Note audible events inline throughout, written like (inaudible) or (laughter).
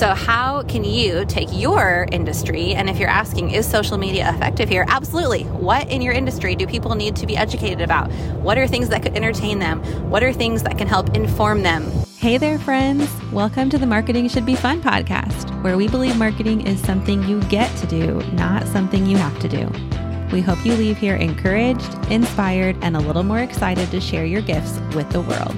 So, how can you take your industry? And if you're asking, is social media effective here? Absolutely. What in your industry do people need to be educated about? What are things that could entertain them? What are things that can help inform them? Hey there, friends. Welcome to the Marketing Should Be Fun podcast, where we believe marketing is something you get to do, not something you have to do. We hope you leave here encouraged, inspired, and a little more excited to share your gifts with the world.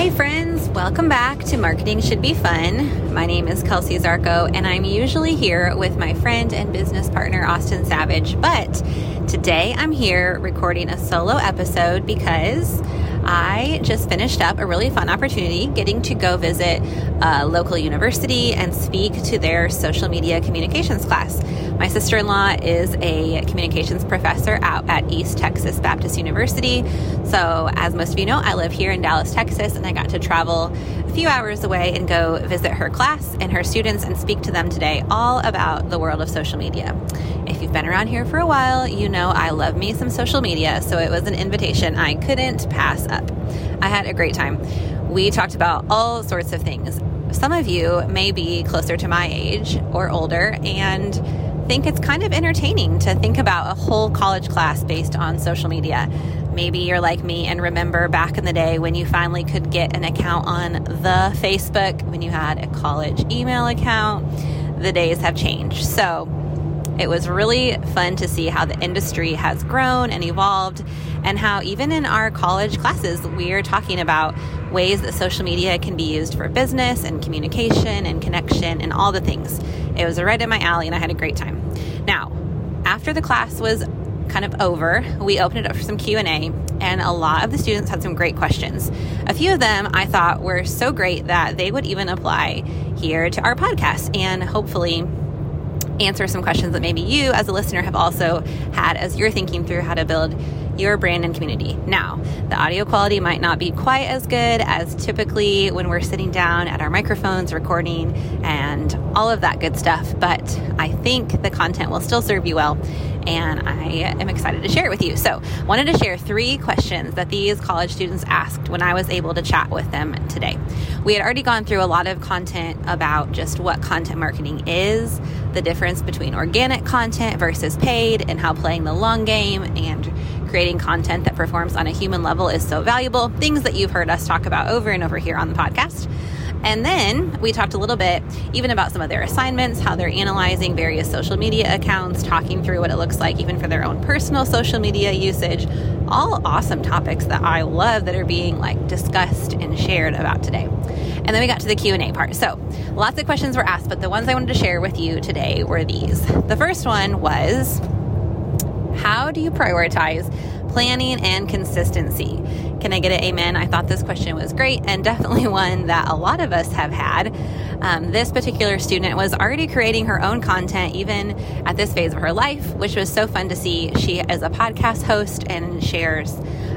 Hey, friends, welcome back to Marketing Should Be Fun. My name is Kelsey Zarco, and I'm usually here with my friend and business partner, Austin Savage. But today I'm here recording a solo episode because I just finished up a really fun opportunity getting to go visit a local university and speak to their social media communications class. My sister in law is a communications professor out at East Texas Baptist University. So, as most of you know, I live here in Dallas, Texas, and I got to travel few hours away and go visit her class and her students and speak to them today all about the world of social media. If you've been around here for a while, you know I love me some social media, so it was an invitation I couldn't pass up. I had a great time. We talked about all sorts of things. Some of you may be closer to my age or older and think it's kind of entertaining to think about a whole college class based on social media. Maybe you're like me and remember back in the day when you finally could get an account on the Facebook, when you had a college email account. The days have changed. So it was really fun to see how the industry has grown and evolved, and how even in our college classes, we are talking about ways that social media can be used for business and communication and connection and all the things. It was right in my alley, and I had a great time. Now, after the class was kind of over, we opened it up for some Q&A and a lot of the students had some great questions. A few of them I thought were so great that they would even apply here to our podcast and hopefully answer some questions that maybe you as a listener have also had as you're thinking through how to build your brand and community. Now, the audio quality might not be quite as good as typically when we're sitting down at our microphones recording and all of that good stuff, but I think the content will still serve you well and I am excited to share it with you. So, wanted to share three questions that these college students asked when I was able to chat with them today. We had already gone through a lot of content about just what content marketing is, the difference between organic content versus paid, and how playing the long game and creating content that performs on a human level is so valuable. Things that you've heard us talk about over and over here on the podcast. And then we talked a little bit even about some of their assignments, how they're analyzing various social media accounts, talking through what it looks like even for their own personal social media usage. All awesome topics that I love that are being like discussed and shared about today. And then we got to the Q&A part. So, lots of questions were asked, but the ones I wanted to share with you today were these. The first one was how do you prioritize planning and consistency? Can I get an amen? I thought this question was great and definitely (laughs) one that a lot of us have had. Um, this particular student was already creating her own content even at this phase of her life, which was so fun to see. She is a podcast host and shares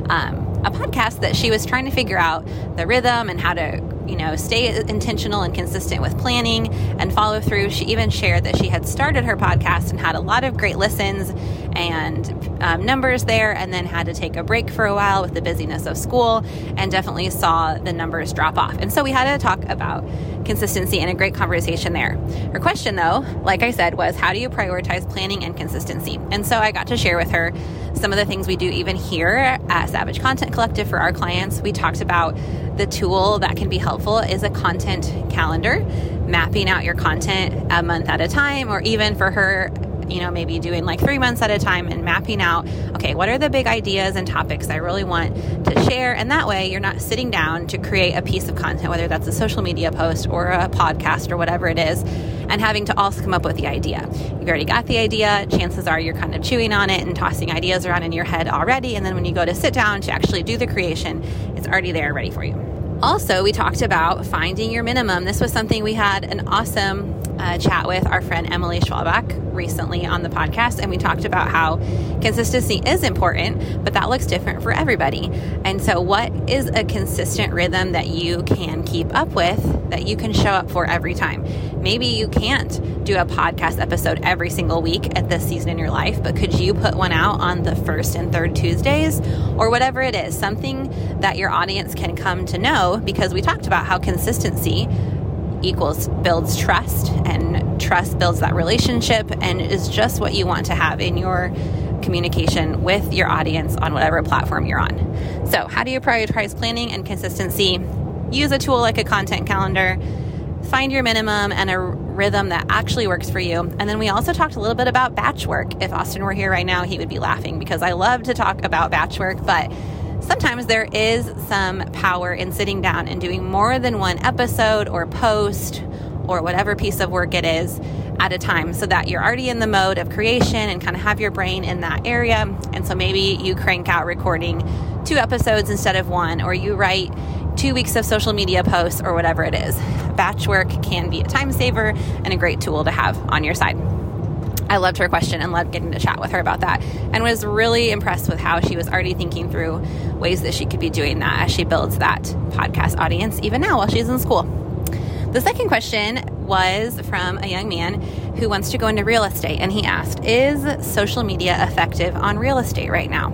um, a podcast that she was trying to figure out the rhythm and how to you know, stay intentional and consistent with planning and follow through. She even shared that she had started her podcast and had a lot of great listens and um, numbers there, and then had to take a break for a while with the busyness of school, and definitely saw the numbers drop off. And so we had to talk about consistency and a great conversation there. Her question, though, like I said, was how do you prioritize planning and consistency? And so I got to share with her some of the things we do even here at Savage Content Collective for our clients. We talked about the tool that can be helpful is a content calendar, mapping out your content a month at a time, or even for her, you know, maybe doing like three months at a time and mapping out, okay, what are the big ideas and topics I really want to share? And that way you're not sitting down to create a piece of content, whether that's a social media post or a podcast or whatever it is, and having to also come up with the idea. You've already got the idea. Chances are you're kind of chewing on it and tossing ideas around in your head already. And then when you go to sit down to actually do the creation, it's already there ready for you. Also, we talked about finding your minimum. This was something we had an awesome a chat with our friend Emily Schwalbach recently on the podcast, and we talked about how consistency is important, but that looks different for everybody. And so, what is a consistent rhythm that you can keep up with that you can show up for every time? Maybe you can't do a podcast episode every single week at this season in your life, but could you put one out on the first and third Tuesdays or whatever it is? Something that your audience can come to know because we talked about how consistency equals builds trust and trust builds that relationship and is just what you want to have in your communication with your audience on whatever platform you're on. So, how do you prioritize planning and consistency? Use a tool like a content calendar. Find your minimum and a rhythm that actually works for you. And then we also talked a little bit about batch work. If Austin were here right now, he would be laughing because I love to talk about batch work, but sometimes there is some power in sitting down and doing more than one episode or post or whatever piece of work it is at a time so that you're already in the mode of creation and kind of have your brain in that area. And so maybe you crank out recording two episodes instead of one, or you write two weeks of social media posts or whatever it is. Batch work can be a time saver and a great tool to have on your side. I loved her question and loved getting to chat with her about that and was really impressed with how she was already thinking through ways that she could be doing that as she builds that podcast audience even now while she's in school. The second question was from a young man who wants to go into real estate and he asked, Is social media effective on real estate right now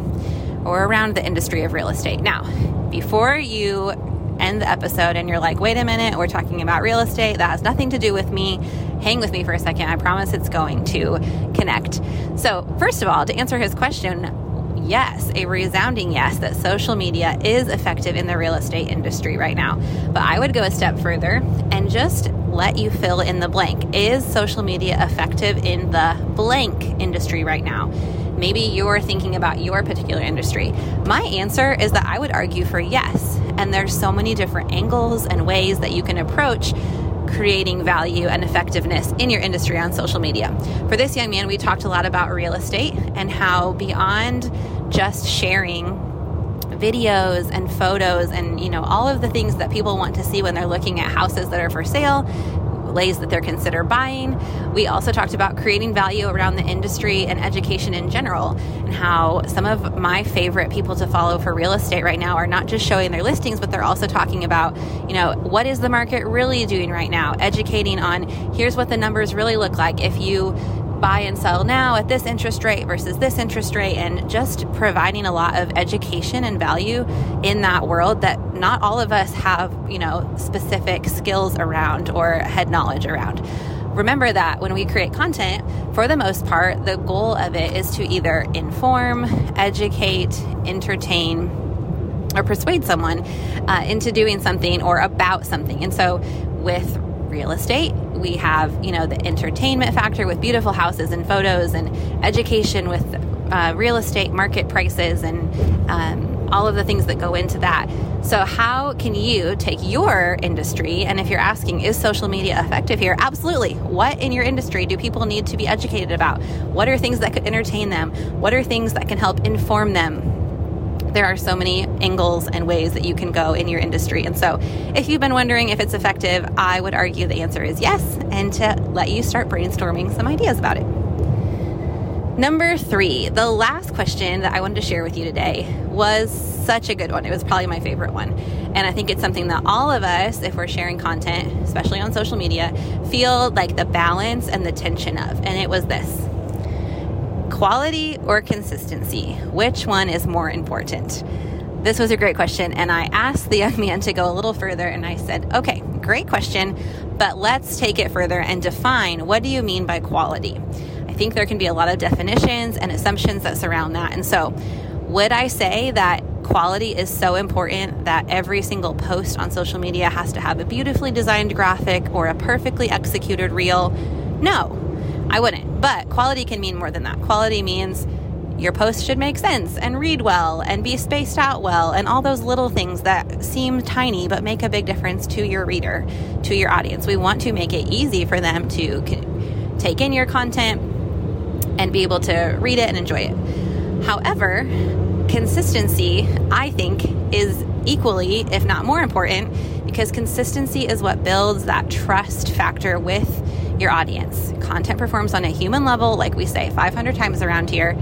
or around the industry of real estate? Now, before you end the episode and you're like, wait a minute, we're talking about real estate. That has nothing to do with me. Hang with me for a second. I promise it's going to connect. So, first of all, to answer his question, yes, a resounding yes, that social media is effective in the real estate industry right now. But I would go a step further and just let you fill in the blank. Is social media effective in the blank industry right now? Maybe you're thinking about your particular industry. My answer is that I would argue for yes. And there's so many different angles and ways that you can approach creating value and effectiveness in your industry on social media. For this young man, we talked a lot about real estate and how beyond just sharing videos and photos and you know all of the things that people want to see when they're looking at houses that are for sale ways that they're consider buying. We also talked about creating value around the industry and education in general, and how some of my favorite people to follow for real estate right now are not just showing their listings, but they're also talking about, you know, what is the market really doing right now, educating on here's what the numbers really look like if you buy and sell now at this interest rate versus this interest rate, and just providing a lot of education and value in that world that not all of us have, you know, specific skills around or head knowledge around. Remember that when we create content, for the most part, the goal of it is to either inform, educate, entertain, or persuade someone uh, into doing something or about something. And so, with real estate, we have, you know, the entertainment factor with beautiful houses and photos and education with uh, real estate market prices and um, all of the things that go into that. So, how can you take your industry? And if you're asking, is social media effective here? Absolutely. What in your industry do people need to be educated about? What are things that could entertain them? What are things that can help inform them? There are so many angles and ways that you can go in your industry. And so, if you've been wondering if it's effective, I would argue the answer is yes, and to let you start brainstorming some ideas about it. Number three, the last question that I wanted to share with you today was such a good one. It was probably my favorite one. And I think it's something that all of us, if we're sharing content, especially on social media, feel like the balance and the tension of. And it was this quality or consistency? Which one is more important? This was a great question, and I asked the young man to go a little further, and I said, Okay, great question, but let's take it further and define what do you mean by quality? I think there can be a lot of definitions and assumptions that surround that. And so, would I say that quality is so important that every single post on social media has to have a beautifully designed graphic or a perfectly executed reel? No, I wouldn't. But quality can mean more than that. Quality means your post should make sense and read well and be spaced out well and all those little things that seem tiny but make a big difference to your reader, to your audience. We want to make it easy for them to take in your content and be able to read it and enjoy it. However, consistency, I think, is equally, if not more important, because consistency is what builds that trust factor with your audience. Content performs on a human level, like we say 500 times around here.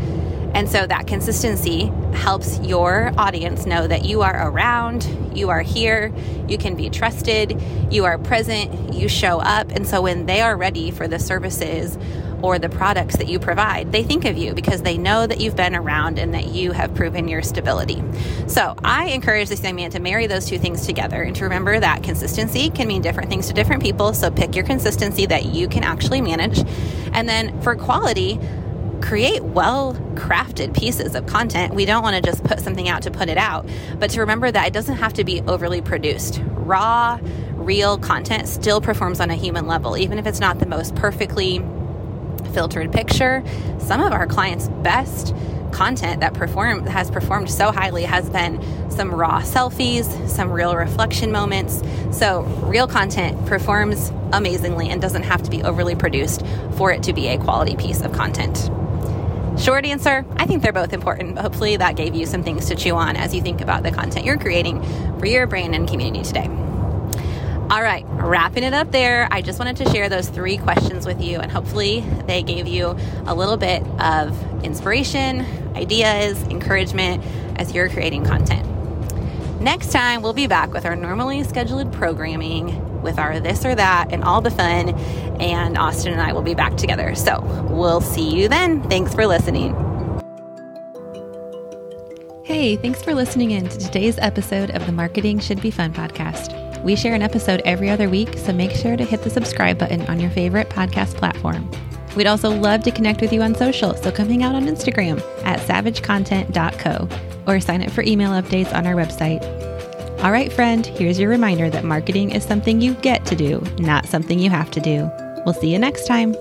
And so that consistency helps your audience know that you are around, you are here, you can be trusted, you are present, you show up. And so when they are ready for the services or the products that you provide, they think of you because they know that you've been around and that you have proven your stability. So I encourage this young man to marry those two things together and to remember that consistency can mean different things to different people. So pick your consistency that you can actually manage. And then for quality, create well crafted pieces of content. We don't want to just put something out to put it out, but to remember that it doesn't have to be overly produced. Raw, real content still performs on a human level, even if it's not the most perfectly filtered picture. Some of our clients' best content that perform has performed so highly has been some raw selfies, some real reflection moments. So, real content performs amazingly and doesn't have to be overly produced for it to be a quality piece of content. Short answer I think they're both important, hopefully that gave you some things to chew on as you think about the content you're creating for your brand and community today. All right, wrapping it up there, I just wanted to share those three questions with you, and hopefully they gave you a little bit of inspiration, ideas, encouragement as you're creating content. Next time, we'll be back with our normally scheduled programming with our this or that and all the fun, and Austin and I will be back together. So we'll see you then. Thanks for listening. Hey, thanks for listening in to today's episode of the Marketing Should Be Fun podcast. We share an episode every other week, so make sure to hit the subscribe button on your favorite podcast platform. We'd also love to connect with you on social, so come hang out on Instagram at savagecontent.co or sign up for email updates on our website. All right, friend, here's your reminder that marketing is something you get to do, not something you have to do. We'll see you next time.